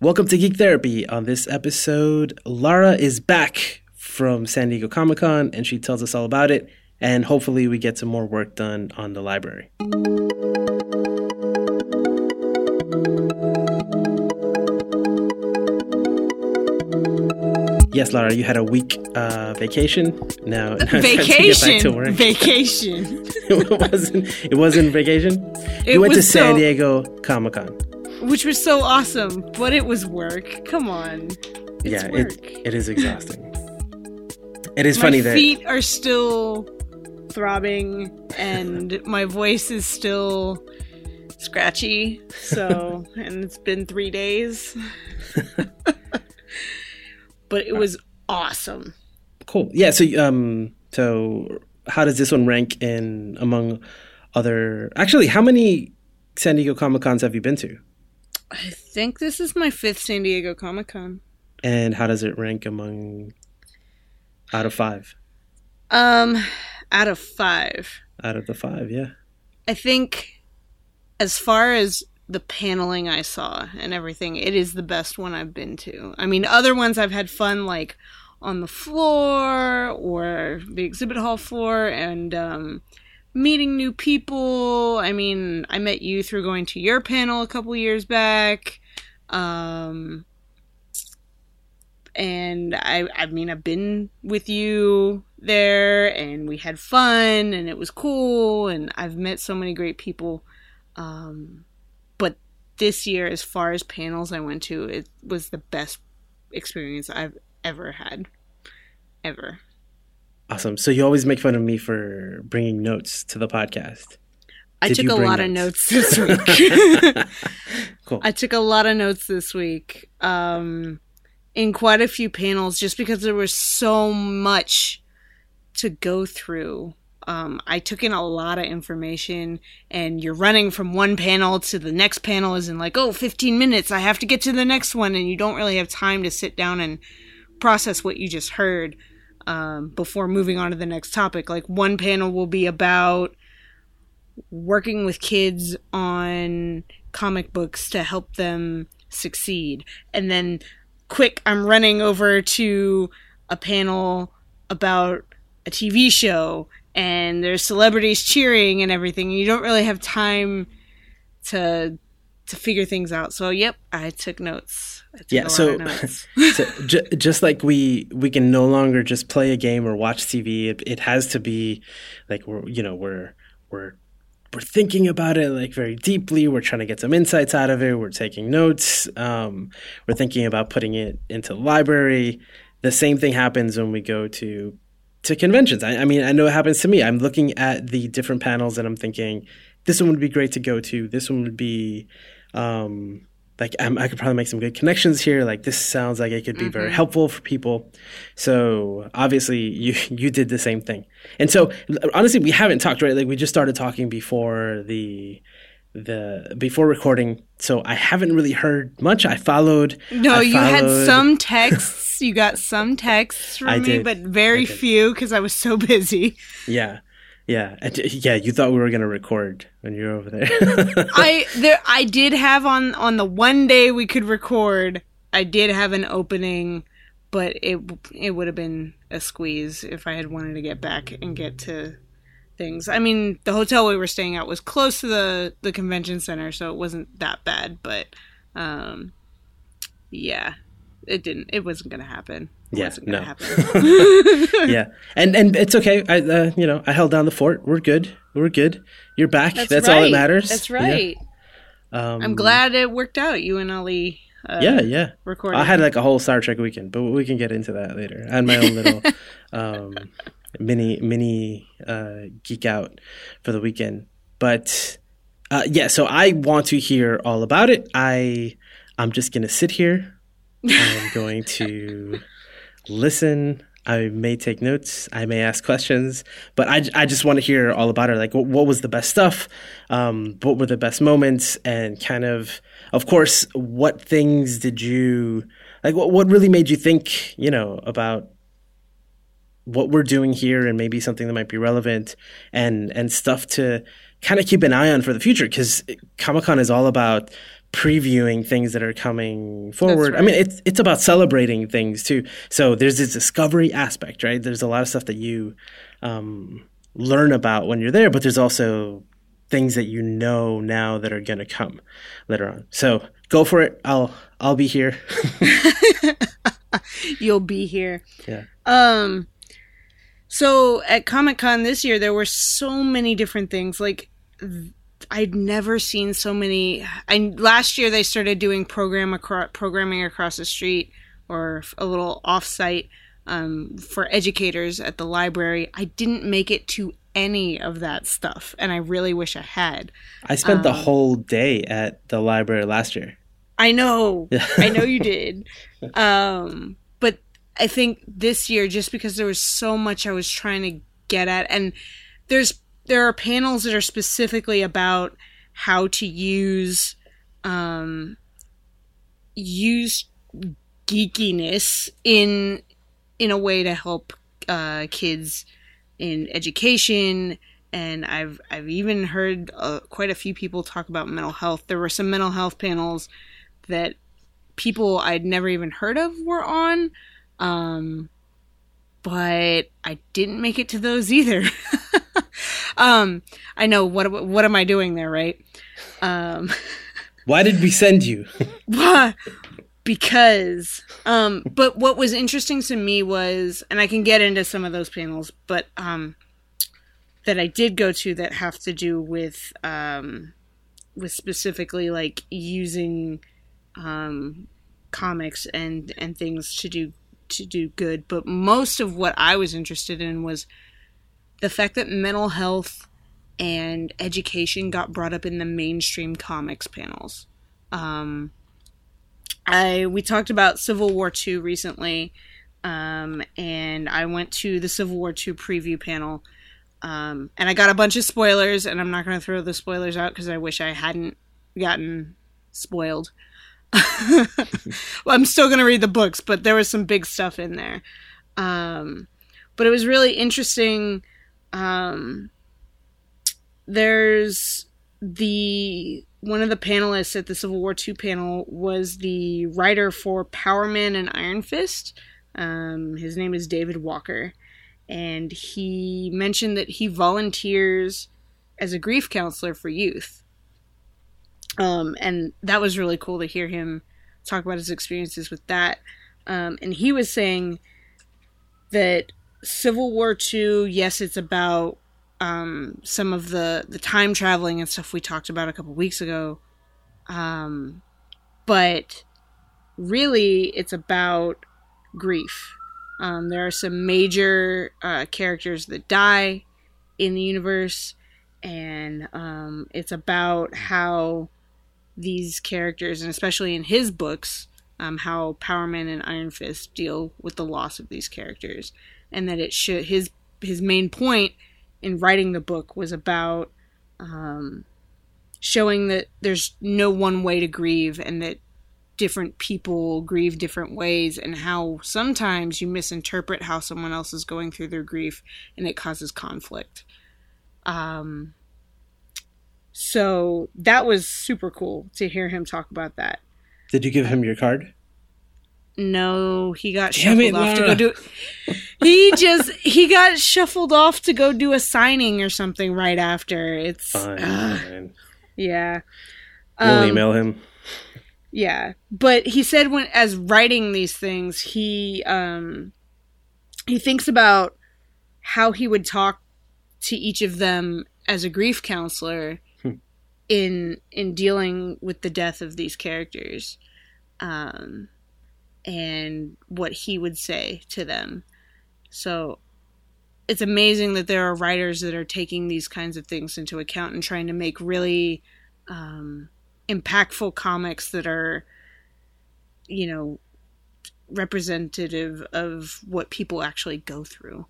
Welcome to Geek Therapy. On this episode, Lara is back from San Diego Comic Con and she tells us all about it. And hopefully, we get some more work done on the library. Yes, Lara, you had a week uh, vacation. Now, now it's to get back Vacation. Vacation. it wasn't. It wasn't vacation. It you went to San so- Diego Comic Con. Which was so awesome, but it was work. Come on. It's Yeah, it, it is exhausting. It is my funny that feet are still throbbing and my voice is still scratchy. So, and it's been three days. but it was awesome. cool. Yeah. So, um, so how does this one rank in among other? Actually, how many San Diego Comic Cons have you been to? I think this is my fifth San Diego Comic Con. And how does it rank among out of five? Um, out of five. Out of the five, yeah. I think as far as the paneling I saw and everything, it is the best one I've been to. I mean, other ones I've had fun like on the floor or the exhibit hall floor and um, meeting new people. I mean, I met you through going to your panel a couple years back. Um, and I, I mean, I've been with you there, and we had fun, and it was cool, and I've met so many great people. Um, but this year, as far as panels I went to, it was the best experience I've ever had, ever. Awesome. So you always make fun of me for bringing notes to the podcast. I Did took a lot of notes? notes this week. Cool. I took a lot of notes this week um, in quite a few panels just because there was so much to go through. Um, I took in a lot of information, and you're running from one panel to the next panel is in like, oh, 15 minutes. I have to get to the next one, and you don't really have time to sit down and process what you just heard um, before moving on to the next topic. Like, one panel will be about working with kids on comic books to help them succeed. And then, quick, I'm running over to a panel about a TV show, and there's celebrities cheering and everything. You don't really have time to to figure things out. So, yep, I took notes. I took Yeah, so- notes. so j- just like we we can no longer just play a game or watch TV, it, it has to be like we're you know we're we're we're thinking about it like very deeply. We're trying to get some insights out of it. We're taking notes. Um, we're thinking about putting it into the library. The same thing happens when we go to to conventions. I, I mean, I know it happens to me. I'm looking at the different panels and I'm thinking this one would be great to go to. This one would be um, like um, I could probably make some good connections here. Like this sounds like it could be very helpful for people. So obviously you you did the same thing. And so honestly, we haven't talked right. Like we just started talking before the the before recording. So I haven't really heard much. I followed. No, I you had some texts. You got some texts from I me, did. but very few because I was so busy. Yeah, yeah, yeah. You thought we were gonna record when you were over there. I there I did have on on the one day we could record. I did have an opening, but it it would have been a squeeze if I had wanted to get back and get to things. I mean, the hotel we were staying at was close to the the convention center, so it wasn't that bad. But um, yeah, it didn't. It wasn't gonna happen. Yeah, no. yeah, and and it's okay. I uh, you know I held down the fort. We're good. We're good. You're back. That's, all that matters. That's Yeah. right. Um, I'm glad it worked out. You and Ali. Uh, Yeah, yeah. recording. I had like a whole Star Trek weekend, but we can get into that later. I had my own little um, mini mini uh, geek out for the weekend, but uh, yeah. So I want to hear all about it. I I'm just gonna sit here. I'm going to listen. I may take notes. I may ask questions, but I, I just want to hear all about it. Like, what, what was the best stuff? Um, what were the best moments? And kind of, of course, what things did you like? What, what really made you think, you know, about what we're doing here and maybe something that might be relevant and and stuff to kind of keep an eye on for the future because Comic Con is all about previewing things that are coming forward. right. I mean, it's it's about celebrating things too. So there's this discovery aspect, right? There's a lot of stuff that you um, learn about when you're there, but there's also things that you know now that are going to come later on. So go for it. I'll I'll be here. You'll be here. yeah. Um so at Comic Con this year there were so many different things like I'd never seen so many I last year they started doing program across programming across the street or a little offsite um, for educators at the library. I didn't make it to any of that stuff and I really wish I had. I spent the Um, whole day at the library last year. I know. I know you did. Um, but I think this year, just because there was so much I was trying to get at, and there's there are panels that are specifically about how to use um, use geekiness in in a way to help uh, kids in education and I've I've even heard uh, quite a few people talk about mental health. There were some mental health panels that people I'd never even heard of were on, um, but I didn't make it to those either. um, I know what what am I doing there, right? Um, Why did we send you? why? because um but what was interesting to me was and I can get into some of those panels but um that I did go to that have to do with um with specifically like using um comics and and things to do to do good but most of what I was interested in was the fact that mental health and education got brought up in the mainstream comics panels um I we talked about Civil War II recently, um, and I went to the Civil War II preview panel, um, and I got a bunch of spoilers, and I'm not going to throw the spoilers out because I wish I hadn't gotten spoiled. well, I'm still going to read the books, but there was some big stuff in there. Um, but it was really interesting. Um, there's the one of the panelists at the Civil War II panel was the writer for Power Man and Iron Fist. Um, his name is David Walker, and he mentioned that he volunteers as a grief counselor for youth. Um, and that was really cool to hear him talk about his experiences with that. Um, and he was saying that Civil War II, yes, it's about um, some of the the time traveling and stuff we talked about a couple weeks ago. Um, but really, it's about grief. Um, there are some major uh, characters that die in the universe, and um, it's about how these characters, and especially in his books, um, how Power Man and Iron Fist deal with the loss of these characters, and that it should his his main point in writing the book was about um, showing that there's no one way to grieve and that different people grieve different ways and how sometimes you misinterpret how someone else is going through their grief and it causes conflict. Um, so that was super cool to hear him talk about that. Did you give him your card? No, he got Damn shuffled it, off to go do. He just he got shuffled off to go do a signing or something right after. It's Fine. ugh, fine. yeah. We'll Um, email him. Yeah, but he said when as writing these things, he um he thinks about how he would talk to each of them as a grief counselor Hmm. in in dealing with the death of these characters. Um and what he would say to them. So it's amazing that there are writers that are taking these kinds of things into account and trying to make really um, impactful comics that are, you know, representative of what people actually go through.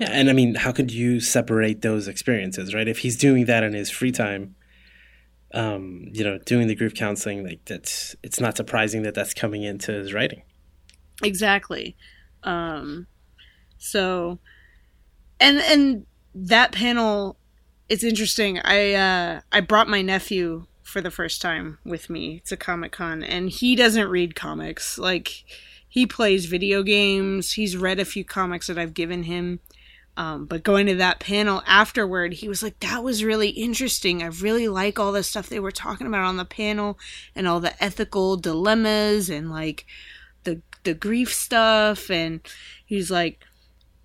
Yeah, and I mean, how could you separate those experiences, right? If he's doing that in his free time, um, you know, doing the group counseling, like that's it's not surprising that that's coming into his writing. Exactly. Um, so, and and that panel, it's interesting. I uh, I brought my nephew for the first time with me to Comic Con, and he doesn't read comics. Like he plays video games. He's read a few comics that I've given him. Um, but going to that panel afterward, he was like, "That was really interesting. I really like all the stuff they were talking about on the panel, and all the ethical dilemmas, and like the the grief stuff." And he's like,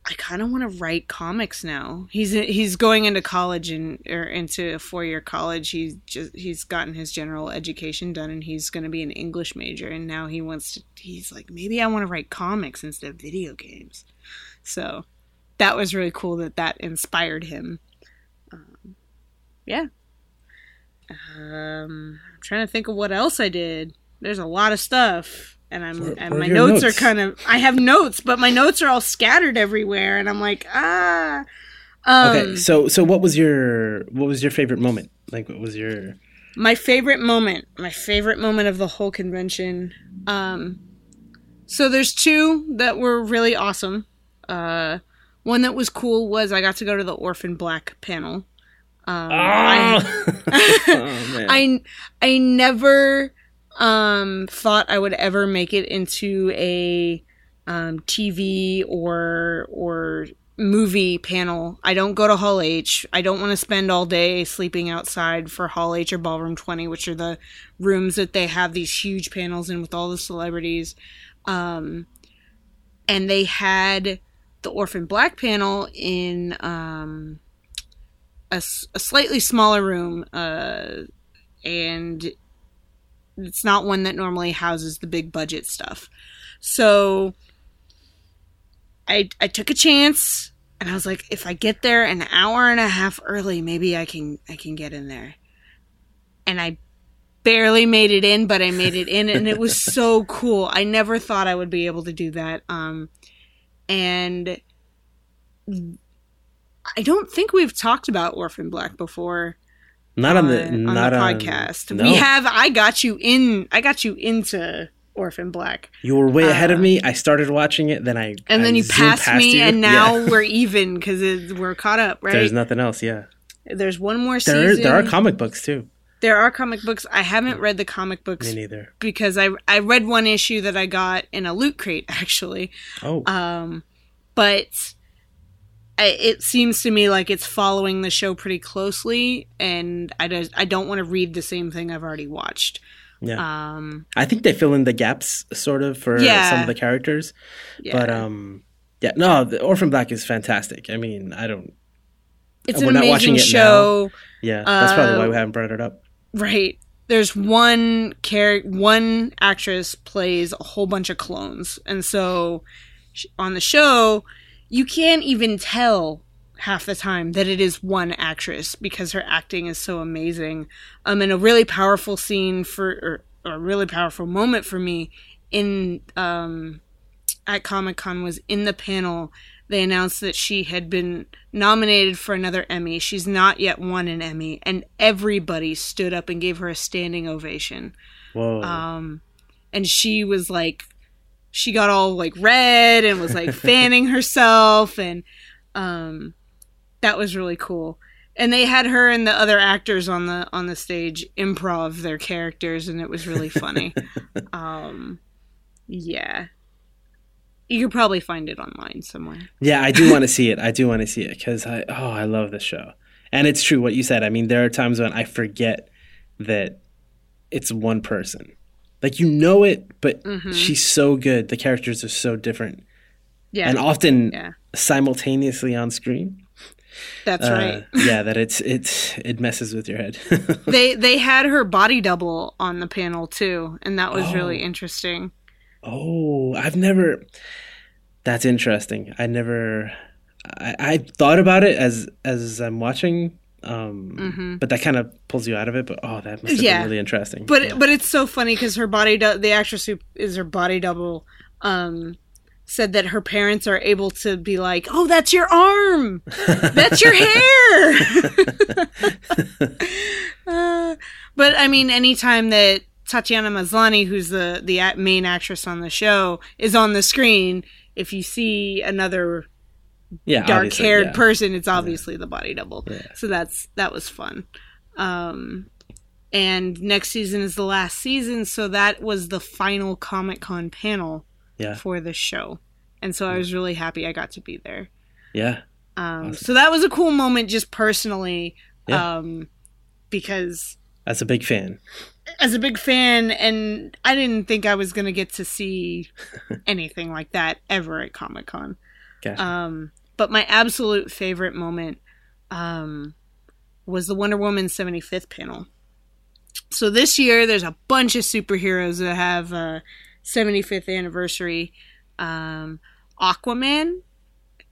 I kind of want to write comics now. He's he's going into college and or into a four year college. He's just he's gotten his general education done and he's going to be an English major. And now he wants to. He's like maybe I want to write comics instead of video games. So that was really cool that that inspired him. Um, yeah. Um, I'm trying to think of what else I did. There's a lot of stuff and I'm Where- and where my notes, notes? are kind of I have notes, but my notes are all scattered everywhere, and I'm like ah. Um, okay, so so what was your what was your favorite moment? Like what was your my favorite moment, my favorite moment of the whole convention. Um, so there's two that were really awesome. Uh, one that was cool was I got to go to the Orphan Black panel. Um, I, oh. I I never um thought I would ever make it into a um TV or or movie panel. I don't go to Hall H. I don't want to spend all day sleeping outside for Hall H or Ballroom 20, which are the rooms that they have these huge panels in with all the celebrities. Um and they had the Orphan Black panel in um a, a slightly smaller room uh and it's not one that normally houses the big budget stuff. So I I took a chance and I was like if I get there an hour and a half early maybe I can I can get in there. And I barely made it in but I made it in and it was so cool. I never thought I would be able to do that um and I don't think we've talked about Orphan Black before not on the on, on not the on podcast. No. We have. I got you in. I got you into Orphan Black, You were way ahead of uh, me. I started watching it, then I and I then you passed me, you. and now Yeah. we're even because we're caught up. Right? there's nothing else. Yeah, There's one more there season. there are comic books too. There are comic books. I haven't read the comic books Me neither. because I I read one issue that I got in a loot crate actually. Oh, Um, but I, it seems to me like it's following the show pretty closely, and I don't I don't want to read the same thing I've already watched. yeah. Um, I think they fill in the gaps sort of for Yeah. some of the characters, yeah. but um, yeah. No, the Orphan Black is fantastic. I mean, I don't. it's an amazing show. Yeah, that's probably Uh, why we haven't brought it up. Right. There's one char- one actress plays a whole bunch of clones, and so on the show, you can't even tell half the time that it is one actress because her acting is so amazing. Um, and a really powerful scene for, or, or a really powerful moment for me in um at Comic Con was in the panel. They announced that she had been nominated for another Emmy. She's not yet won an Emmy, and everybody stood up and gave her a standing ovation. Whoa. Um, and she was like, she got all like red and was like fanning herself, and um, that was really cool. And they had her and the other actors on the on the stage improv their characters, and it was really funny. um, yeah, you could probably find it online somewhere. Yeah, I do want to see it. I do want to see it because I oh I love this show, and it's true what you said. I mean, there are times when I forget that it's one person. Like you know it, but Mhm. she's so good. The characters are so different, Yeah, and often yeah, simultaneously on screen. that's Uh, right. yeah, that it's it's it messes with your head. They they had her body double on the panel too, and that was Oh. really interesting. Oh, I've never. That's interesting. I never. I, I thought about it as as I'm watching, um, Mhm. but that kind of pulls you out of it. But oh, that must have Yeah. been really interesting. But Yeah. but it's so funny because her body dou- the actress who is her body double um said that her parents are able to be like, "Oh, that's your arm. That's your hair." Uh, but I mean, anytime that Tatiana Maslany, who's the the main actress on the show, is on the screen, if you see another yeah, dark haired yeah. person, it's obviously the body double. Yeah. So that's that was fun. Um, and next season is the last season, so that was the final Comic Con panel Yeah. for the show, and so I was really happy I got to be there. Yeah. Um, Awesome. So that was a cool moment, just personally, Yeah. um, because As a big fan. As a big fan, and I didn't think I was gonna get to see anything like that ever at Comic Con. Gotcha. Um, but my absolute favorite moment um, was the Wonder Woman 75th panel. So this year, there's a bunch of superheroes that have a 75th anniversary. Um, Aquaman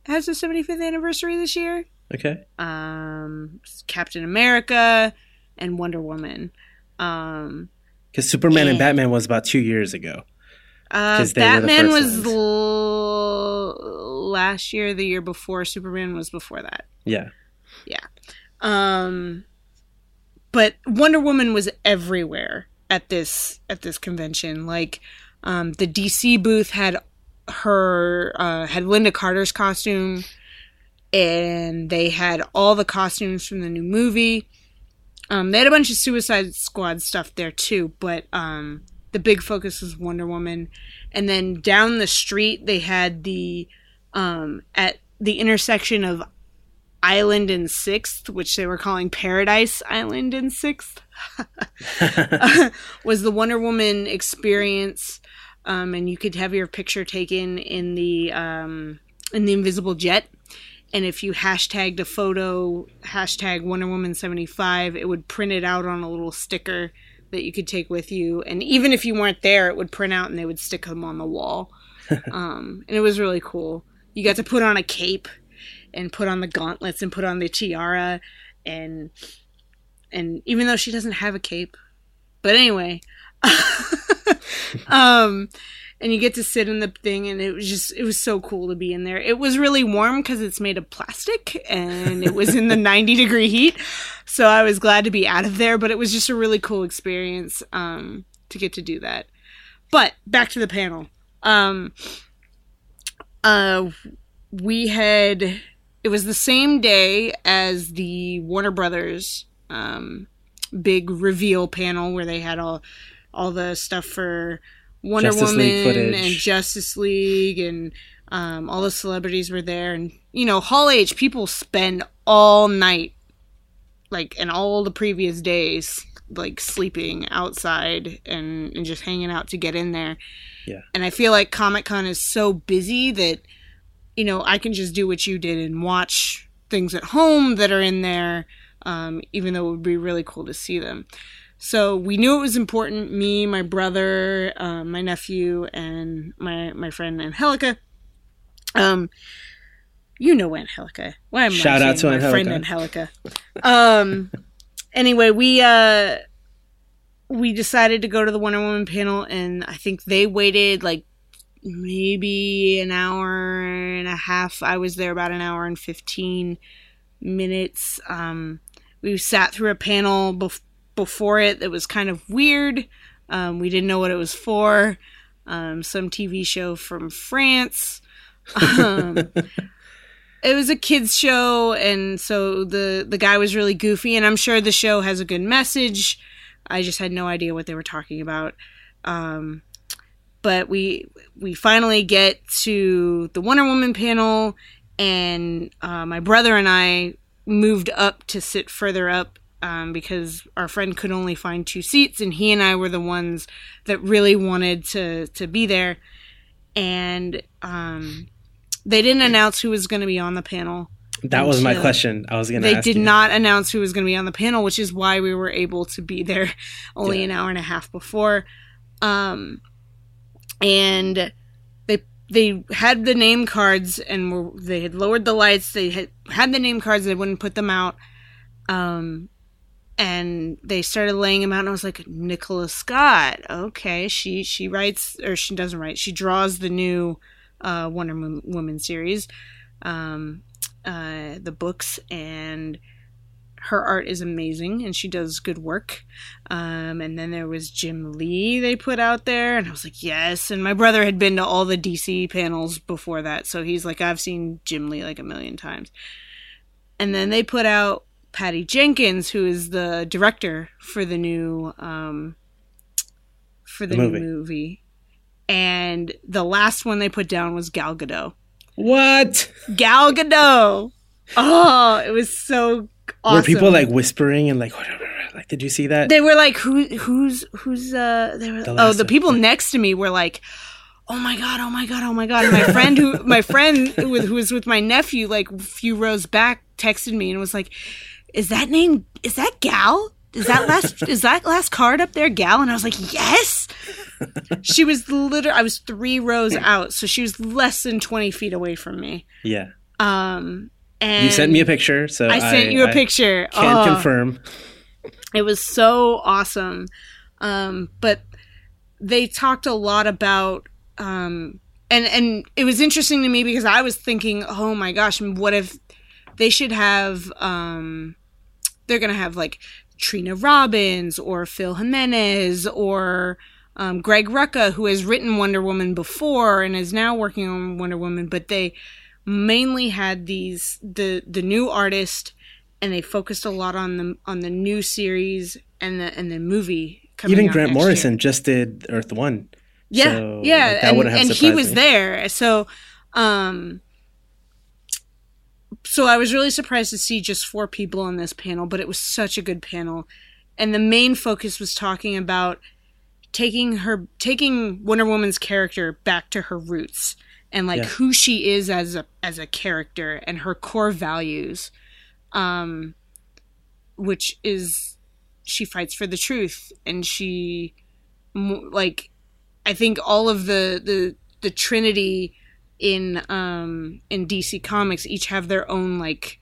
has a 75th anniversary this year. okay. Um, Captain America and Wonder Woman. Um, Because Superman and Yeah. Batman was about two years ago. uh, Batman was l- last year. The year before, Superman was before that. Yeah. Yeah. Um, but Wonder Woman was everywhere at this at this convention. Like, um, the DC booth had her uh, had Lynda Carter's costume, and they had all the costumes from the new movie. Um, they had a bunch of Suicide Squad stuff there too, but um, the big focus was Wonder Woman. And then down the street, they had the um, at the intersection of Island and Sixth, which they were calling Paradise Island and Sixth, was the Wonder Woman experience. Um, and you could have your picture taken in the um, in the invisible jet. And if you hashtagged a photo, hashtag Wonder Woman 75, it would print it out on a little sticker that you could take with you. And even if you weren't there, it would print out and they would stick them on the wall. um, and it was really cool. You got to put on a cape and put on the gauntlets and put on the tiara and and even though she doesn't have a cape but anyway um and you get to sit in the thing and it was just it was so cool to be in there. It was really warm because it's made of plastic and it was in the 90 degree heat. So i was glad to be out of there but it was just a really cool experience um to get to do that. But back to the panel. Um uh we had it was the same day as the Warner Brothers um, big reveal panel where they had all all the stuff for Wonder Justice Woman and Justice League and um, all the celebrities were there and you know Hall H people spend all night like and all the previous days like sleeping outside and, and just hanging out to get in there. Yeah. And I feel like Comic Con is so busy that you know, I can just do what you did and watch things at home that are in there, um, even though it would be really cool to see them. So we knew it was important. Me, my brother, uh, my nephew, and my my friend Angelica. Um, you know Angelica. Why am I Shout out saying to my friend Angelica. Angelica? Um. anyway, we uh we decided to go to the Wonder Woman panel, and I think they waited like maybe an hour and a half. I was there about an hour and 15 minutes. Um, we sat through a panel bef- before it that was kind of weird. Um, we didn't know what it was for. Um, some TV show from France. Um, it was a kids show, and so the the guy was really goofy. And I'm sure the show has a good message. I just had no idea what they were talking about. Um, but we we finally get to the Wonder Woman panel, and uh, my brother and I moved up to sit further up um, because our friend could only find two seats, and he and I were the ones that really wanted to to be there. And um, they didn't announce who was going to be on the panel. That was my question. I was going to They did you. not announce who was going to be on the panel, which is why we were able to be there only Yeah. an hour and a half before. Um, and they they had the name cards and were they had lowered the lights. They had had the name cards. They wouldn't put them out. Um, and they started laying them out, and I was like, Nicola Scott. Okay, she she writes or she doesn't write. She draws the new uh, Wonder Woman series, um, uh, the books, and her art is amazing, and she does good work. Um, and then there was Jim Lee they put out there, and I was like, yes. And my brother had been to all the DC panels before that, so he's like, I've seen Jim Lee like a million times. And then they put out Patty Jenkins, who is the director for the new um, for the, The new movie. movie. And the last one they put down was Gal Gadot. What? Gal Gadot. Oh, it was so awesome. Were people like whispering and like, like, did you see that? they were like, who, who's, who's, uh, they were, The oh, the people next to me were like, oh my god, oh my god, oh my god. And my friend who, my friend who who was with my nephew, like a few rows back, texted me and was like, is that name, is that Gal? Is that last, is that last card up there Gal? And I was like, yes. She was literally, I was three rows out, so she was less than 20 feet away from me. yeah. Um, and You sent me a picture, so I sent you a I picture. Can Oh. confirm. It was so awesome. Um, but they talked a lot about um, and and it was interesting to me because I was thinking, oh my gosh, what if they should have um, they're gonna have like Trina Robbins or Phil Jimenez or um, Greg Rucka, who has written Wonder Woman before and is now working on Wonder Woman, but they mainly had these the the new artist and they focused a lot on the on the new series and the and the movie coming Even Grant next year. Morrison just did Earth One. Yeah, So, yeah, like, and, and he was there. So, um, so I was really surprised to see just four people on this panel, but it was such a good panel, and the main focus was talking about taking her, taking Wonder Woman's character back to her roots and like Yeah. who she is as a as a character and her core values, um, which is she fights for the truth and she like I think all of the the the Trinity in um in DC Comics each have their own like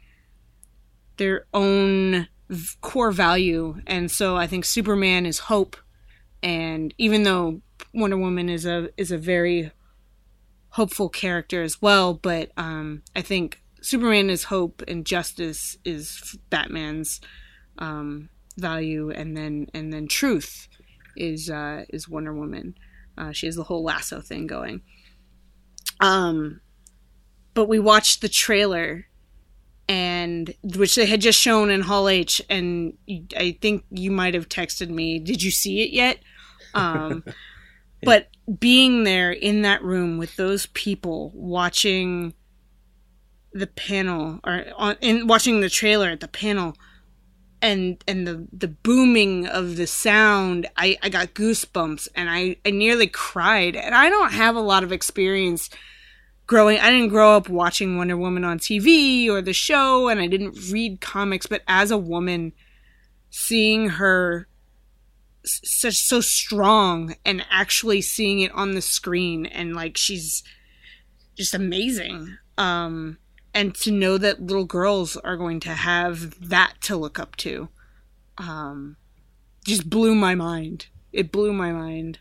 their own v- core value. And so I think Superman is hope. And even though Wonder Woman is a is a very hopeful character as well but um I think Superman is hope and justice is Batman's um value. And then and then truth is uh is Wonder Woman. Uh, she has the whole lasso thing going. Um, but we watched the trailer, and which they had just shown in Hall H, and I think you might have texted me. Did you see it yet? Um, but being there in that room with those people watching the panel or on in watching the trailer at the panel and and the the booming of the sound i i got goosebumps and i i nearly cried. And i don't have a lot of experience growing i didn't grow up watching wonder woman on tv or the show and i didn't read comics but as a woman seeing her such so strong and actually seeing it on the screen and like she's just amazing. Um and to know that little girls are going to have that to look up to um just blew my mind it blew my mind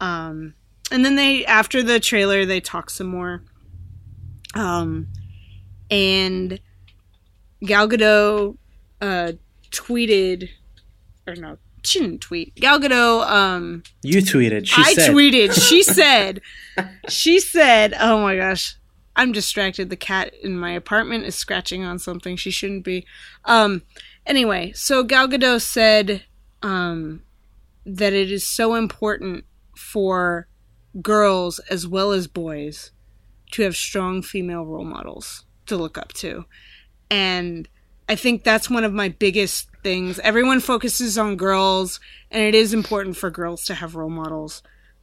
um and then they after the trailer they talk some more um and gal gadot uh tweeted or no she didn't tweet gal gadot um You tweeted. She I said. tweeted. She said, she said, oh my gosh, I'm distracted. The cat in my apartment is scratching on something she shouldn't be. Um, anyway, so Gal Gadot said, um, that it is so important for girls as well as boys to have strong female role models to look up to. And I think that's one of my biggest things. Everyone focuses on girls, and it is important for girls to have role models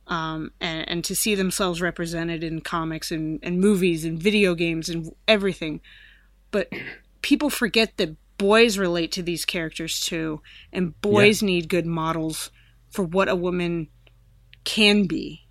um, and, and to see themselves represented in comics and, and movies and video games and everything. But people forget that boys relate to these characters too, and boys need good models for what a woman can be.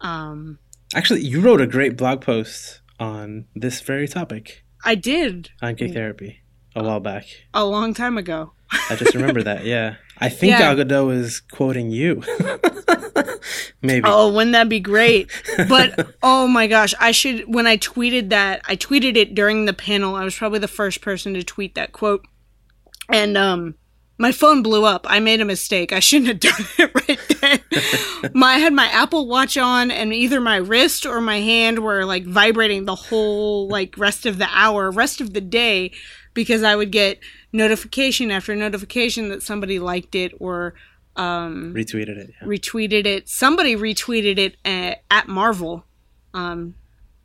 Um, Actually, you wrote a great blog post on this very topic I did on Geek Therapy a while back. a long time ago. I just remember that. Yeah, I think Yeah. Gadot is quoting you. Maybe. Oh, wouldn't that be great? But oh my gosh, I should when I tweeted that, I tweeted it during the panel. I was probably the first person to tweet that quote. And um my phone blew up. I made a mistake. I shouldn't have done it right then. my I had my Apple Watch on and either my wrist or my hand were like vibrating the whole like rest of the hour, rest of the day because I would get notification after notification that somebody liked it or um, Retweeted it. Yeah. retweeted it. Somebody retweeted it at, at Marvel um,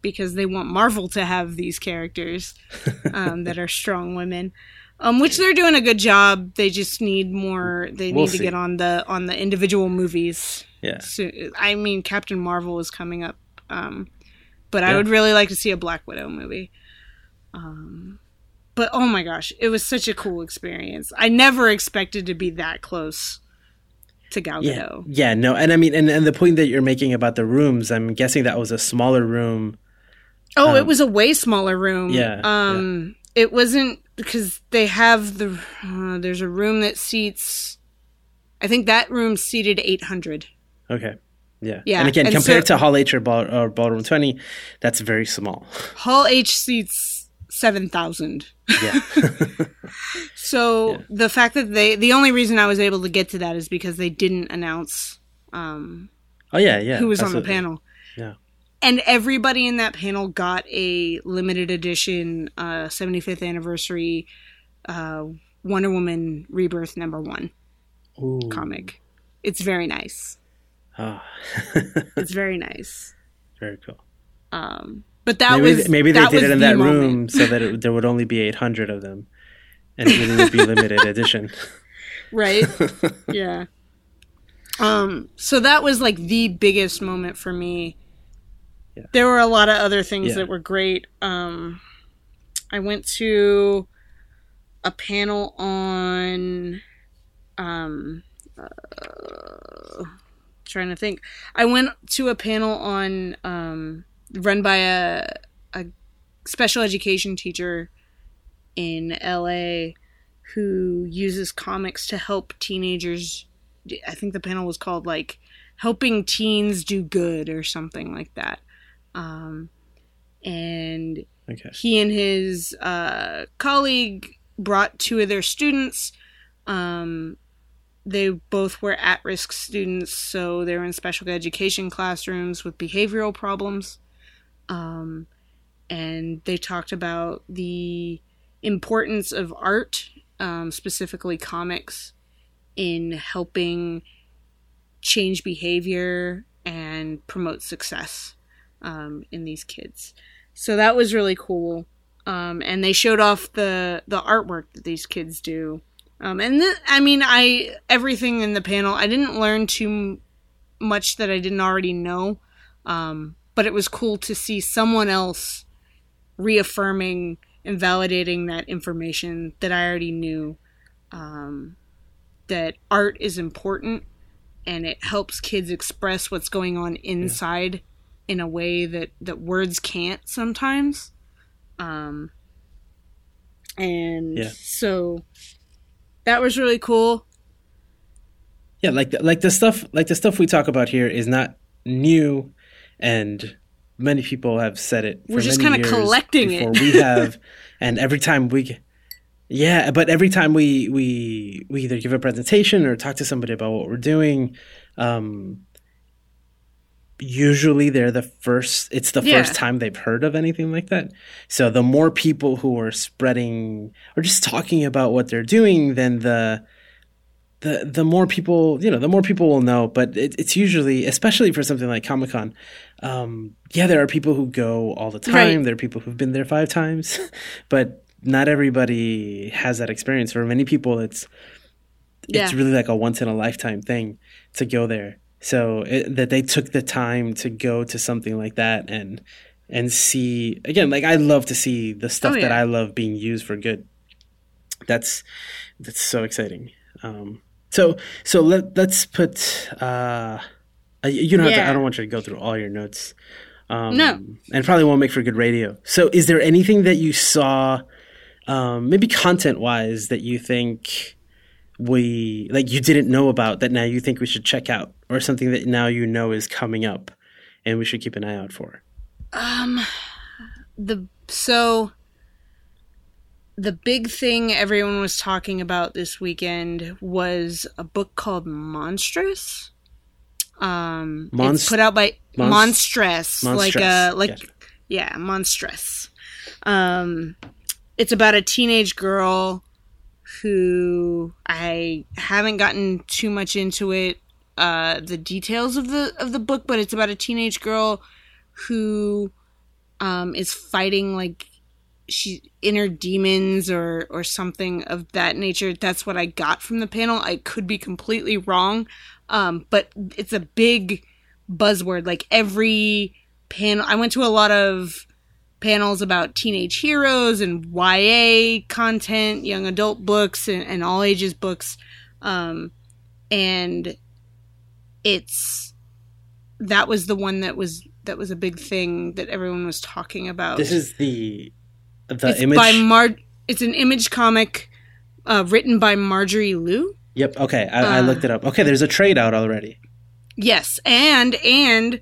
because they want Marvel to have these characters um, that are strong women. Um, which they're doing a good job. They just need more. They We'll need to get on the on the individual movies. yeah. So, I mean, Captain Marvel is coming up, um, but I would really like to see a Black Widow movie. Um, but oh my gosh, it was such a cool experience. I never expected to be that close to Gal Yeah, Gadot. yeah, no, and I mean, and, and the point that you're making about the rooms, I'm guessing that was a smaller room. Oh, it Um, was a way smaller room. Yeah, Um, it wasn't because they have the. Uh, there's a room that seats. I think that room seated 800. Okay, yeah, Yeah, And again, and compared so- to Hall H or, ball, or Ballroom 20, that's very small. Hall H seats 7,000. Yeah, So Yeah. the fact that they, the only reason I was able to get to that is because they didn't announce um, oh yeah, yeah. who was on the panel. Yeah. And everybody in that panel got a limited edition uh, 75th anniversary uh, Wonder Woman Rebirth number one Ooh. comic. It's very nice. Ah. It's very nice. very cool. Um, but that maybe was maybe they did it in that moment. room so that it, there would only be 800 of them, and it would be limited edition. right? yeah. Um. So that was like the biggest moment for me. Yeah. There were a lot of other things Yeah. that were great. Um, I went to a panel on, um, uh, trying to think. I went to a panel on, um, run by a a special education teacher in L.A who uses comics to help teenagers. I think the panel was called like helping teens do good or something like that. Um, and Okay. he and his uh, colleague brought two of their students. Um, they both were at risk students, so they were in special education classrooms with behavioral problems. Um, and they talked about the importance of art, um, specifically comics, in helping change behavior and promote success um, in these kids. So that was really cool. Um, and they showed off the the artwork that these kids do. Um, and th- I mean, I everything in the panel. I didn't learn too m- much that I didn't already know, um, but it was cool to see someone else reaffirming and validating that information that I already knew. Um, that art is important and it helps kids express what's going on inside in a way that that words can't sometimes um and Yeah. so that was really cool Yeah, like the, like the stuff like the stuff we talk about here is not new, and many people have said it. We're just kinda collecting it. we have, and every time we, yeah, but every time we we we either give a presentation or talk to somebody about what we're doing, um, usually they're the first. It's the Yeah. first time they've heard of anything like that. So the more people who are spreading or just talking about what they're doing, then the the the more people you know the more people will know but it, it's usually especially for something like comic-con um yeah there are people who go all the time. Right. there are people who've been there five times but not everybody has that experience. For many people it's it's Yeah. really like a once in a lifetime thing to go there. So it, that they took the time to go to something like that and and see again like i love to see the stuff Oh, that i love being used for good. That's that's so exciting. Um so so let let's put uh uh, you don't have to Yeah. i don't want you to go through all your notes um No. and probably won't make for good radio so is there anything that you saw um maybe content wise that you think we like you didn't know about that now you think we should check out or something that now you know is coming up and we should keep an eye out for Um, the so the big thing everyone was talking about this weekend was a book called Monstress. Um, Monst- it's put out by Monst- Monstress, like Monstrous, uh, like gotcha. yeah, Monstrous. Um, it's about a teenage girl who I haven't gotten too much into it, uh, the details of the of the book, but it's about a teenage girl who um, is fighting like she inner demons or or something of that nature. That's what I got from the panel. I could be completely wrong, um, but it's a big buzzword. Like every panel, I went to a lot of panels about teenage heroes and YA content, young adult books, and, and all ages books. Um, and it's that was the one that was that was a big thing that everyone was talking about. This is the the it's image. by Mar. It's an image comic uh, written by Marjorie Liu. yep. Okay, I, I Uh. looked it up. Okay, there's a trade out already. Yes, and and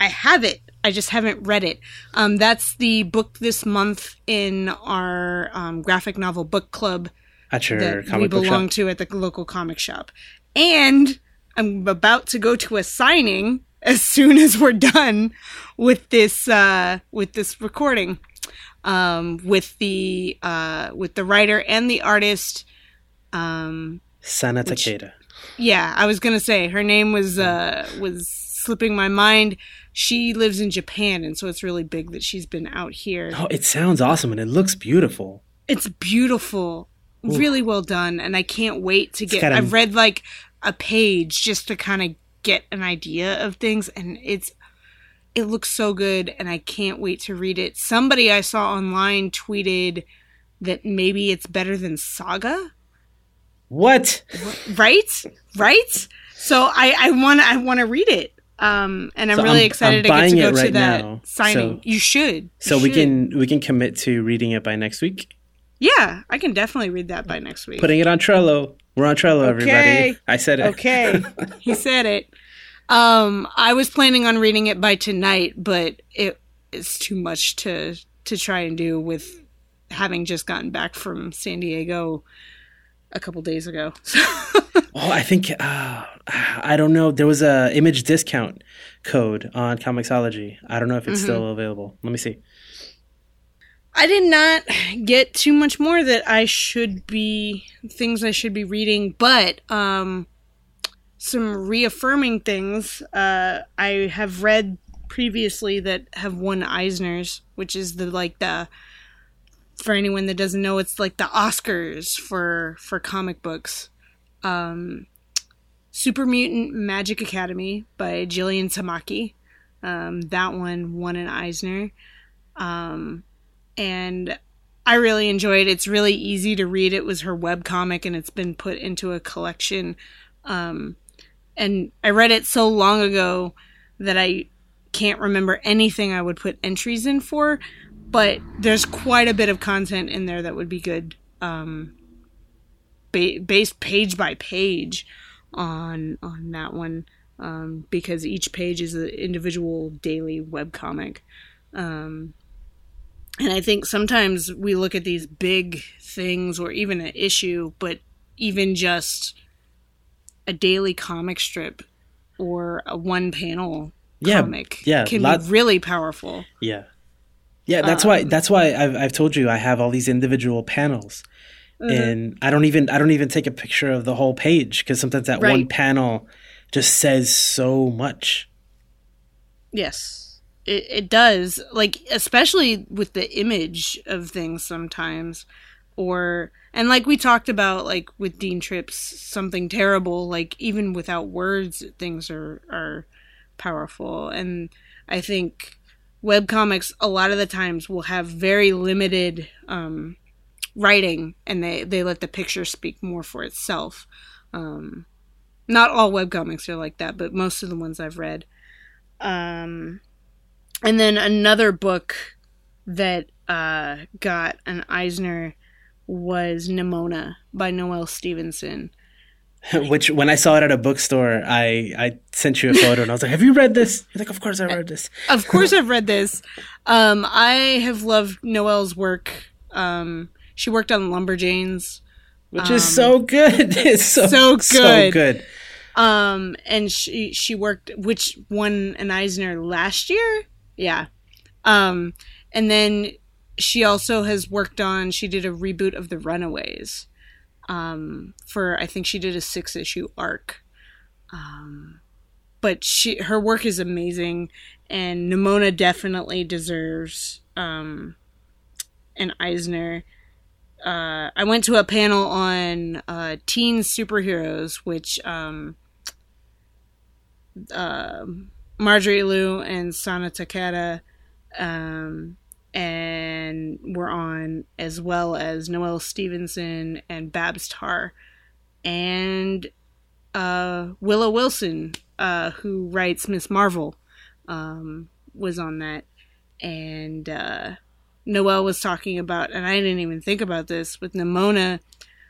I have it. I just haven't read it. Um, that's the book this month in our um, graphic novel book club At your that we comic book belong to at the local comic shop. And I'm about to go to a signing as soon as we're done with this uh, with this recording. Um, with the uh, with the writer and the artist. Um, Sana Which- Takeda. yeah, I was gonna say her name was uh, was slipping my mind. She lives in Japan, and so it's really big that she's been out here. Oh, it sounds awesome and it looks beautiful. It's beautiful, Ooh. really well done, and I can't wait to get. got a- I've read like a page just to kind of get an idea of things, and it's it looks so good, and I can't wait to read it. Somebody I saw online tweeted that maybe it's better than Saga, What? right? Right? So I I want I want to read it. Um, and I'm So really I'm- excited I'm to get to go it to that now, signing. so- you should. You So we can we can commit to reading it by next week. Yeah, I can definitely read that by next week. Putting it on Trello. We're on Trello, Okay. everybody. I said it. Okay. he said it. Um, I was planning on reading it by tonight, but it is too much to to try and do with having just gotten back from San Diego a couple days ago. Oh, I think uh, I don't know. There was a image discount code on Comixology. I don't know if it's Mhm. still available. Let me see. I did not get too much more that I should be things I should be reading, but um some reaffirming things uh I have read previously that have won Eisners, which is the like the for anyone that doesn't know, it's like the Oscars for for comic books. Um Super Mutant Magic Academy by Jillian Tamaki. Um, that one won an Eisner. Um, and I really enjoyed it. It's really easy to read. It was her webcomic and it's been put into a collection. Um, and I read it so long ago that I can't remember anything I would put entries in for, but there's quite a bit of content in there that would be good, um, ba- based page by page on on that one, um, because each page is an individual daily webcomic. Um, and I think sometimes we look at these big things or even an issue, but even just a daily comic strip or a one panel Yeah, comic yeah, can lot- be really powerful. Yeah, yeah. That's why. Um, That's why I've I've told you I have all these individual panels, Mm-hmm. and I don't even I don't even take a picture of the whole page because sometimes that one panel just says so much. Yes, it, it does. Like, especially with the image of things sometimes. Or, and like we talked about, like with Dean Trippe's Something Terrible, like even without words, things are, are powerful. And I think web comics a lot of the times, will have very limited um, writing and they, they let the picture speak more for itself. Um, not all web comics are like that, but most of the ones I've read. Um, and then another book that uh, got an Eisner was Nimona by Noelle Stevenson. Which when I saw it at a bookstore, I I sent you a photo and I was like, "Have you read this?" You're like, "Of course I read this." Of course, I've read this. Um, I have loved Noelle's work. Um, she worked on Lumberjanes. Which is so good. It's so so So good. good. Um, and she she worked which won an Eisner last year. Yeah. Um, and then she also has worked on. She did a reboot of The Runaways. Um, for I think she did a six issue arc. Um, but she her work is amazing, and Nimona definitely deserves um, an Eisner. Uh, I went to a panel on uh, teen superheroes, which um, uh, Marjorie Liu and Sana Takeda um, and were on, as well as Noelle Stevenson and Babs Tarr, and uh, Willow Wilson, uh, who writes Miss Marvel, um, was on that, and uh, Noelle was talking about, and I didn't even think about this with Nimona.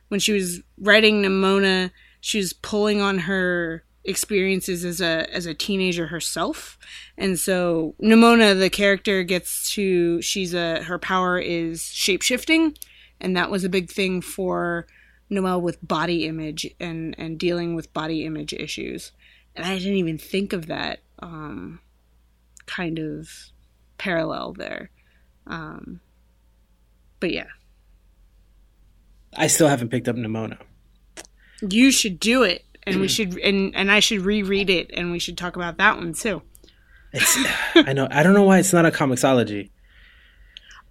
When she was writing Nimona, she was pulling on her experiences as a as a teenager herself, and so Nimona, the character, gets to she's a her power is shape shifting, and that was a big thing for Noelle with body image and and dealing with body image issues, and I didn't even think of that um, kind of parallel there. Um, but yeah, I still haven't picked up Nimona. you should do it, and we should and and I should reread it, and we should talk about that one too. It's I know I don't know why it's not a Comixology,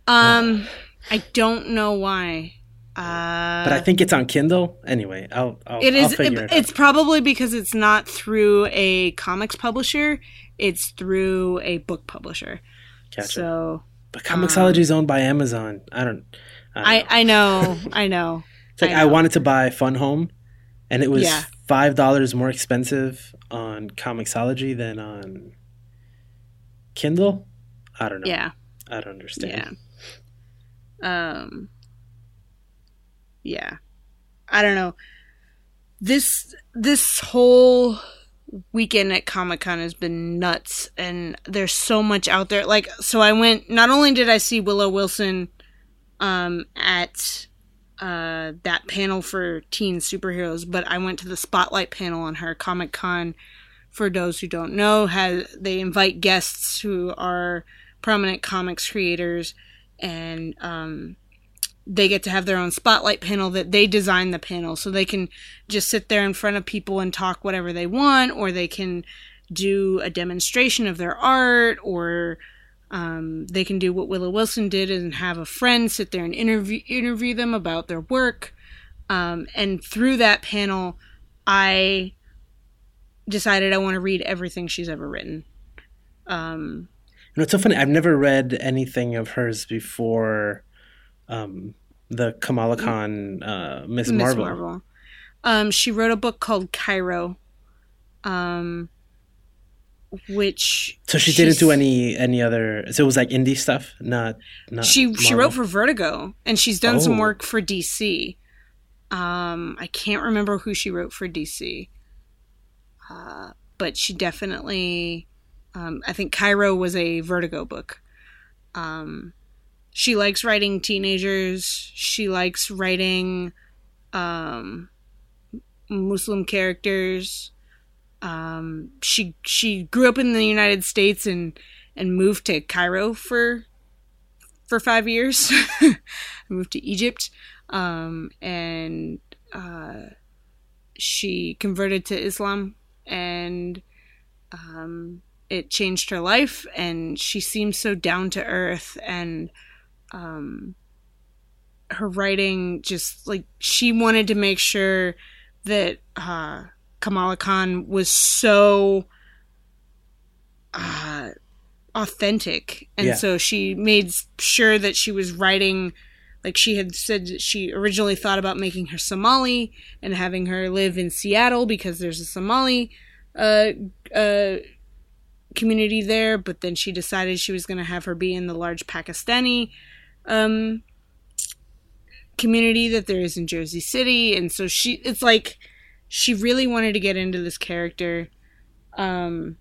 Um, I don't know why. Uh, but I think it's on Kindle. Anyway, I'll I'll, it I'll is. figure it out. it's probably because it's not through a comics publisher; it's through a book publisher. Gotcha. So but Comixology is owned by Amazon. I don't. I, don't I know. I know I know. It's like I I, wanted to buy Fun Home, and it was Yeah. Five dollars more expensive on Comixology than on Kindle. I don't know. Yeah. I don't understand. Yeah. Um Yeah. I don't know. This this whole weekend at Comic-Con has been nuts and there's so much out there. Like so I went not only did I see Willow Wilson um at uh that panel for teen superheroes, but I went to the spotlight panel on her Comic-Con for those who don't know, has they invite guests who are prominent comics creators and um, they get to have their own spotlight panel that they design the panel. So they can just sit there in front of people and talk whatever they want or they can do a demonstration of their art or um, they can do what willow wilson did and have a friend sit there and interview interview them about their work um, and through that panel i decided i want to read everything she's ever written um, You know, it's so funny. I've never read anything of hers before um, the Kamala Khan uh, Miss Miss Marvel. Marvel. Um, she wrote a book called Cairo, um, which So she didn't do any any other. So it was like indie stuff, not not. She she wrote for Vertigo, and she's done some Oh. work for DC. Um, I can't remember who she wrote for DC, uh, but she definitely. Um, I think Cairo was a Vertigo book. Um, she likes writing teenagers. She likes writing um, Muslim characters. Um, she she grew up in the United States and and moved to Cairo for for five years. Moved to Egypt, um, and uh, she converted to Islam, and um, it changed her life. And she seems so down to earth, and um, her writing just like she wanted to make sure that uh, Kamala Khan was so. Uh, authentic and Yeah. so she made sure that she was writing like she had said she originally thought about making her somali and having her live in seattle because there's a somali uh, uh, community there but then she decided she was going to have her be in the large pakistani um, community that there is in jersey city and so she it's like she really wanted to get into this character um,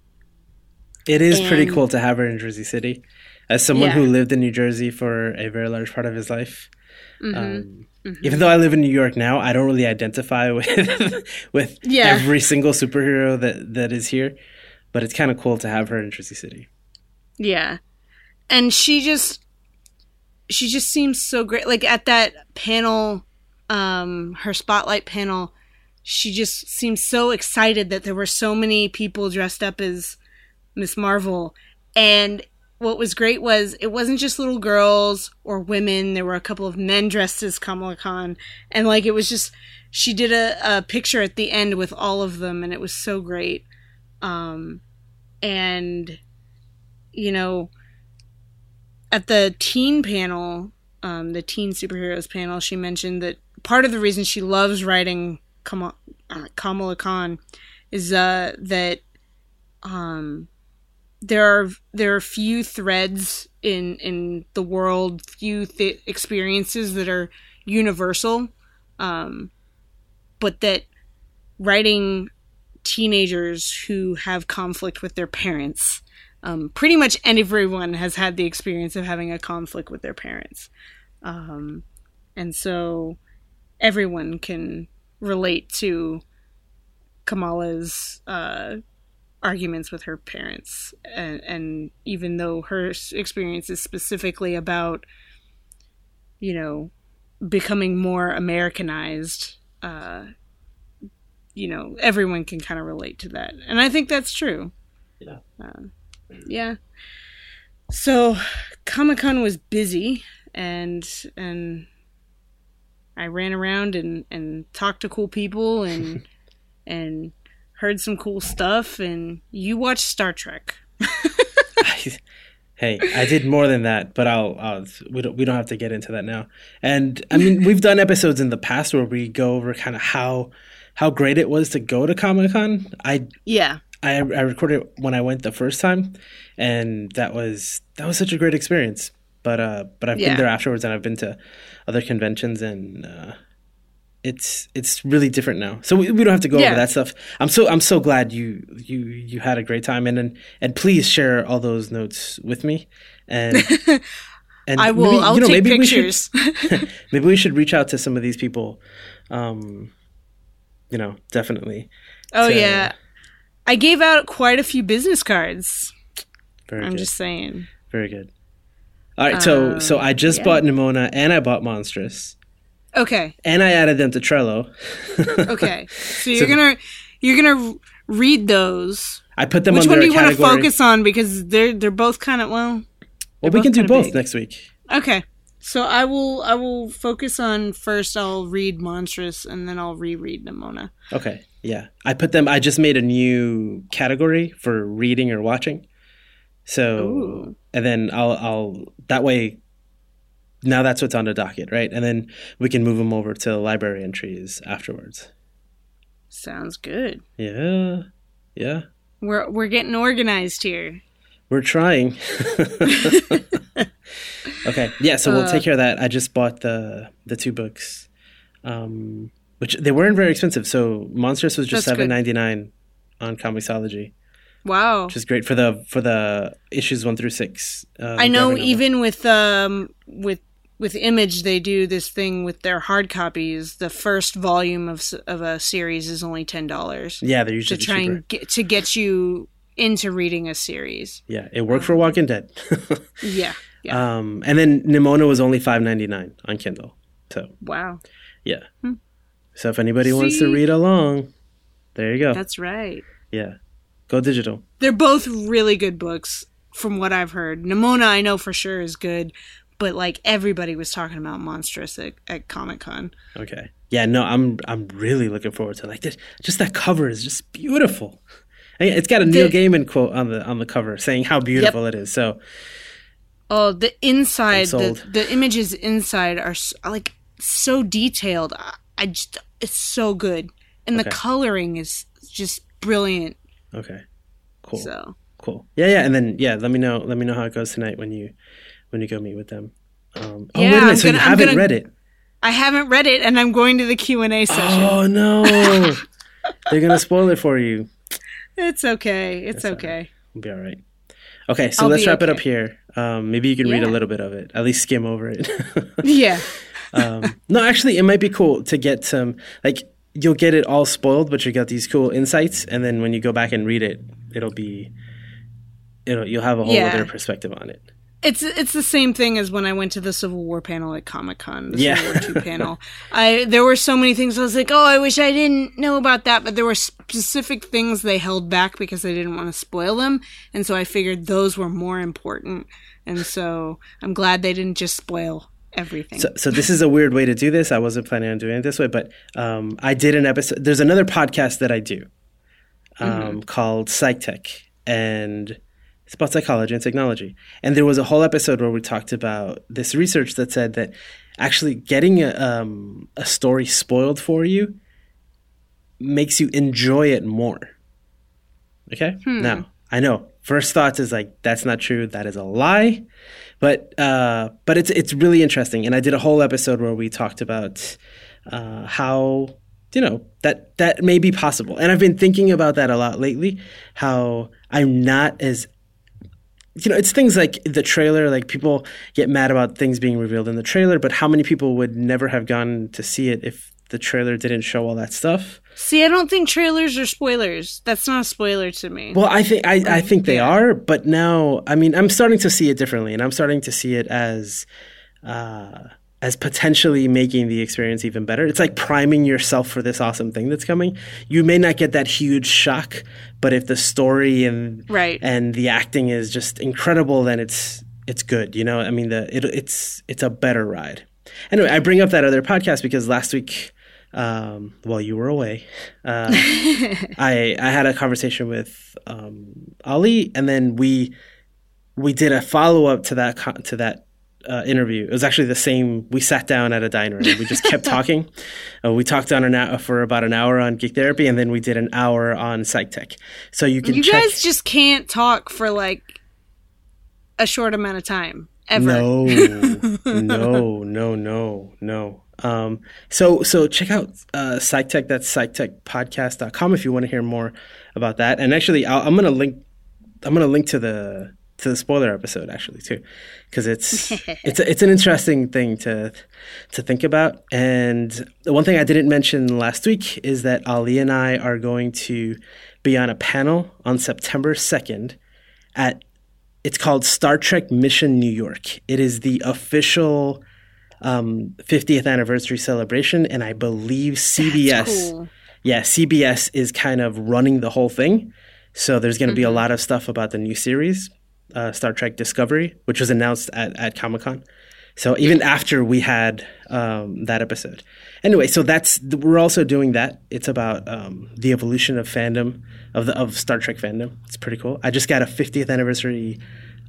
It is pretty cool to have her in Jersey City. As someone Yeah. who lived in New Jersey for a very large part of his life, mhm. um, Mhm. even though I live in New York now, I don't really identify with with Yeah. every single superhero that that is here. But it's kind of cool to have her in Jersey City. Yeah. And she just she just seems so great. Like at that panel, um, her spotlight panel, she just seemed so excited that there were so many people dressed up as Miss Marvel. And what was great was it wasn't just little girls or women. There were a couple of men dressed as Kamala Khan, and like it was just she did a, a picture at the end with all of them, and it was so great. Um, and you know, at the teen panel, um, the teen superheroes panel, she mentioned that part of the reason she loves writing Uh, Kamala Khan is uh, that um, there are there are few threads in in the world, few th- experiences that are universal, um, but that writing teenagers who have conflict with their parents. Um, pretty much everyone has had the experience of having a conflict with their parents, um, and so everyone can relate to Kamala's uh, arguments with her parents. And, and even though her experience is specifically about you know becoming more americanized uh you know everyone can kind of relate to that. And i think that's true. Yeah. uh, yeah. So comic-con was busy and and i ran around and and talked to cool people and and heard some cool stuff, and you watched Star Trek. hey, I did more than that, but I'll, I'll we don't we don't have to get into that now. And I mean, we've done episodes in the past where we go over kind of how how great it was to go to Comic Con. I yeah. I, I recorded it when I went the first time, and that was that was such a great experience. But uh, but I've Yeah. been there afterwards, and I've been to other conventions, and uh, it's it's really different now. So we, we don't have to go Yeah. over that stuff. I'm so I'm so glad you you you had a great time, and and, and please share all those notes with me, and and I will. maybe, I'll you know, take maybe pictures. We should, maybe we should reach out to some of these people. Um, you know, definitely. oh to- yeah, I gave out quite a few business cards. Very I'm good. just saying. Very good. All right, so Um, so I just yeah. bought Nimona and I bought Monstress Okay. and I added them to Trello. Okay. So you're gonna you're gonna read those. I put them Which one do you want to focus on? Because they're they're both kind of well. well, we can do both big. next week. Okay. So I will I will focus on first. I'll read Monstress and then I'll reread Nimona. Okay, yeah. I put them. I just made a new category for reading or watching. So Ooh. And then I'll I'll that way. Now that's what's on the docket, right? And then we can move them over to library entries afterwards. Sounds good. Yeah, yeah. We're we're getting organized here. We're trying. okay. Yeah, so we'll Uh, take care of that. I just bought the the two books. Um which they weren't very expensive. So Monstress was just seven ninety nine on Comixology, Wow. which is great for the for the issues one through six. Uh, I know even with um with with Image they do this thing with their hard copies. The first volume of of a series is only ten dollars Yeah, they're usually to try cheaper. and get to get you into reading a series. Yeah, it worked for Walking Dead. Yeah. Yeah. um and then Nimona was only five ninety nine on Kindle. So wow. yeah. So if anybody wants to read along, there you go. That's right. yeah. Go digital. They're both really good books from what I've heard. Nimona I know for sure is good, but like everybody was talking about Monstress at, at Comic Con. Okay. Yeah, no, I'm I'm really looking forward to it. like this. Just that cover is just beautiful. It's got a Neil The- Gaiman quote on the on the cover saying how beautiful it is. So Oh, the inside, the the images inside are s- like so detailed. I, I just it's so good, and the coloring is just brilliant. Okay, cool, So cool. Yeah, yeah, and then yeah, let me know let me know how it goes tonight when you when you go meet with them. Um, oh Yeah, wait a minute, I'm so you gonna- I'm haven't gonna- read it? I haven't read it, and I'm going to the Q and A session. Oh no, they're gonna spoil it for you. It's okay. It's That's okay. We'll be all right. Okay, so I'll let's wrap it up here. Um, maybe you can read a little bit of it, at least skim over it. Yeah. um, no, actually, it might be cool to get some like you'll get it all spoiled, but you got these cool insights, and then when you go back and read it, it'll be it'll you'll have a whole Yeah. other perspective on it. It's it's the same thing as when I went to the Civil War panel at Comic Con, the Yeah. Civil War Two panel. I there were so many things I was like, oh, I wish I didn't know about that, but there were specific things they held back because they didn't want to spoil them, and so I figured those were more important, and so I'm glad they didn't just spoil everything. So, so this is a weird way to do this. I wasn't planning on doing it this way, but um, I did an episode. There's another podcast that I do um, called Psych Tech, and it's about psychology and technology. And there was a whole episode where we talked about this research that said that actually getting a, um, a story spoiled for you makes you enjoy it more. Okay. Now I know first thoughts is like that's not true. That is a lie. But uh, but it's it's really interesting, and I did a whole episode where we talked about uh, how you know that that may be possible, and I've been thinking about that a lot lately. How I'm not as you know, it's things like the trailer. Like people get mad about things being revealed in the trailer, but how many people would never have gone to see it if the trailer didn't show all that stuff? See, I don't think trailers are spoilers. That's not a spoiler to me. Well, I think I, I think they are, but now I mean I'm starting to see it differently, and I'm starting to see it as uh, as potentially making the experience even better. It's like priming yourself for this awesome thing that's coming. You may not get that huge shock, but if the story and Right. and the acting is just incredible, then it's it's good. You know, I mean the it, it's it's a better ride. Anyway, I bring up that other podcast because last week. Um, while you were away, uh, I I had a conversation with um, Ali, and then we we did a follow up to that co- to that uh, interview. It was actually the same. We sat down at a diner and we just kept talking. Uh, we talked on an hour for about an hour on geek therapy, and then we did an hour on psych tech. So you can you check. guys just can't talk for like a short amount of time ever. No, no, no, no, no. Um, so so check out uh, PsychTech. That's psychtechpodcast.com if you want to hear more about that. And actually, I'll, I'm gonna link. I'm gonna link to the to the spoiler episode actually too, because it's it's a, it's an interesting thing to to think about. And the one thing I didn't mention last week is that Ali and I are going to be on a panel on September second at it's called Star Trek Mission New York. It is the official um, 50th anniversary celebration, and I believe CBS. cool. Yeah, CBS is kind of running the whole thing. So there's going to be Mm-hmm. a lot of stuff about the new series, uh, Star Trek Discovery, which was announced at, at Comic Con. So even after we had um, that episode. Anyway, so that's we're also doing that. It's about um, the evolution of fandom of the of Star Trek fandom. It's pretty cool. I just got a 50th anniversary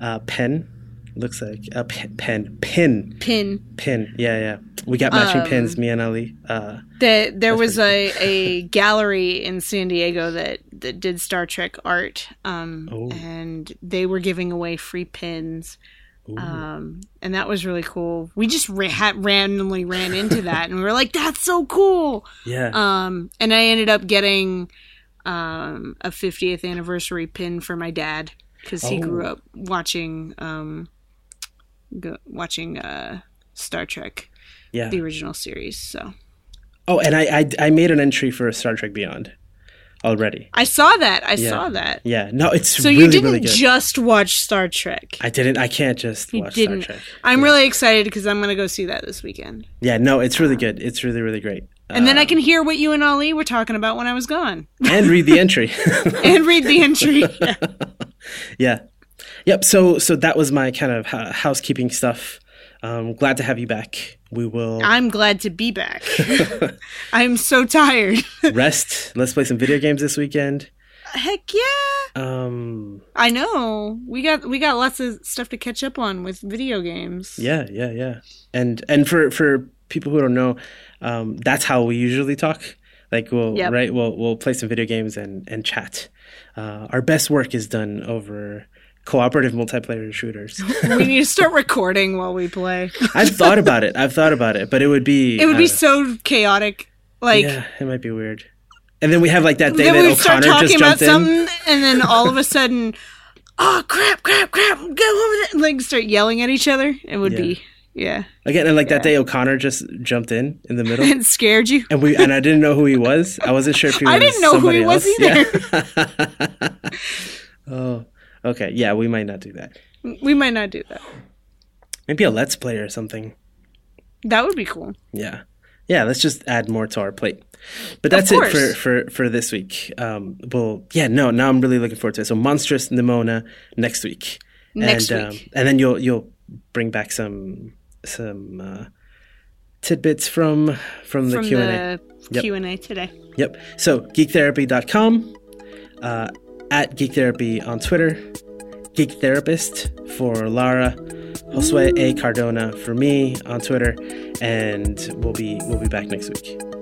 uh, pen. Looks like a pen, pen, pin, Pin. pin. Yeah, yeah. We got matching Um, pins. Me and Ali. Uh, The, there was a, a gallery in San Diego that, that did Star Trek art, um, Oh. and they were giving away free pins. Um, and that was really cool. We just ra- randomly ran into that, and we were like, "That's so cool!" yeah. Um, and I ended up getting um, a 50th anniversary pin for my dad because he grew Oh. up watching um, go, watching uh, Star Trek, yeah. the original series. So Oh, and I, I I made an entry for Star Trek Beyond already. I saw that. I saw that. Yeah. No, it's So really you didn't really just watch Star Trek. I didn't. I can't just You watch didn't. Star Trek. I'm really excited because I'm going to go see that this weekend. Yeah. No, it's really good. It's really really great. And then I Um, can hear what you and Ali were talking about when I was gone and read the entry. and read the entry. yeah. Yep. So so that was my kind of hou- housekeeping stuff. Um, glad to have you back. We will I'm glad to be back. I'm so tired. rest. Let's play some video games this weekend. Heck yeah. Um, I know. We got we got lots of stuff to catch up on with video games. yeah, yeah, yeah. And and for for people who don't know, um, that's how we usually talk. Like we'll Yep. right, we'll we'll play some video games and and chat. Uh, our best work is done over cooperative multiplayer shooters. we need to start recording while we play. I've thought about it. I've thought about it, but it would be It would be know. so chaotic. Like yeah, it might be weird. And then we have like that day that O'Connor talking just about jumped in. something, and then all of a sudden, oh crap, crap, crap, go over there! Like start yelling at each other. It would Yeah. be yeah. Again, and like that day O'Connor just jumped in in the middle. and scared you. and we and I didn't know who he was. I wasn't sure if he was I didn't know who he somebody was else. Yeah. oh, okay. Yeah, we might not do that. We might not do that. Maybe a let's play or something. That would be cool. Yeah. Yeah, let's just add more to our plate. But that's it for, for, for this week. Um, well, yeah, no, now I'm really looking forward to it. So Monstress Nimona next week. Next and, week. Um, and then you'll you'll bring back some some uh, tidbits from from the From Q and A. the Yep. Q&A today. Yep. So geektherapy.com, uh, at Geek Therapy on Twitter, Geek Therapist for Lara, Josue A Cardona for me on Twitter, and we'll be we'll be back next week.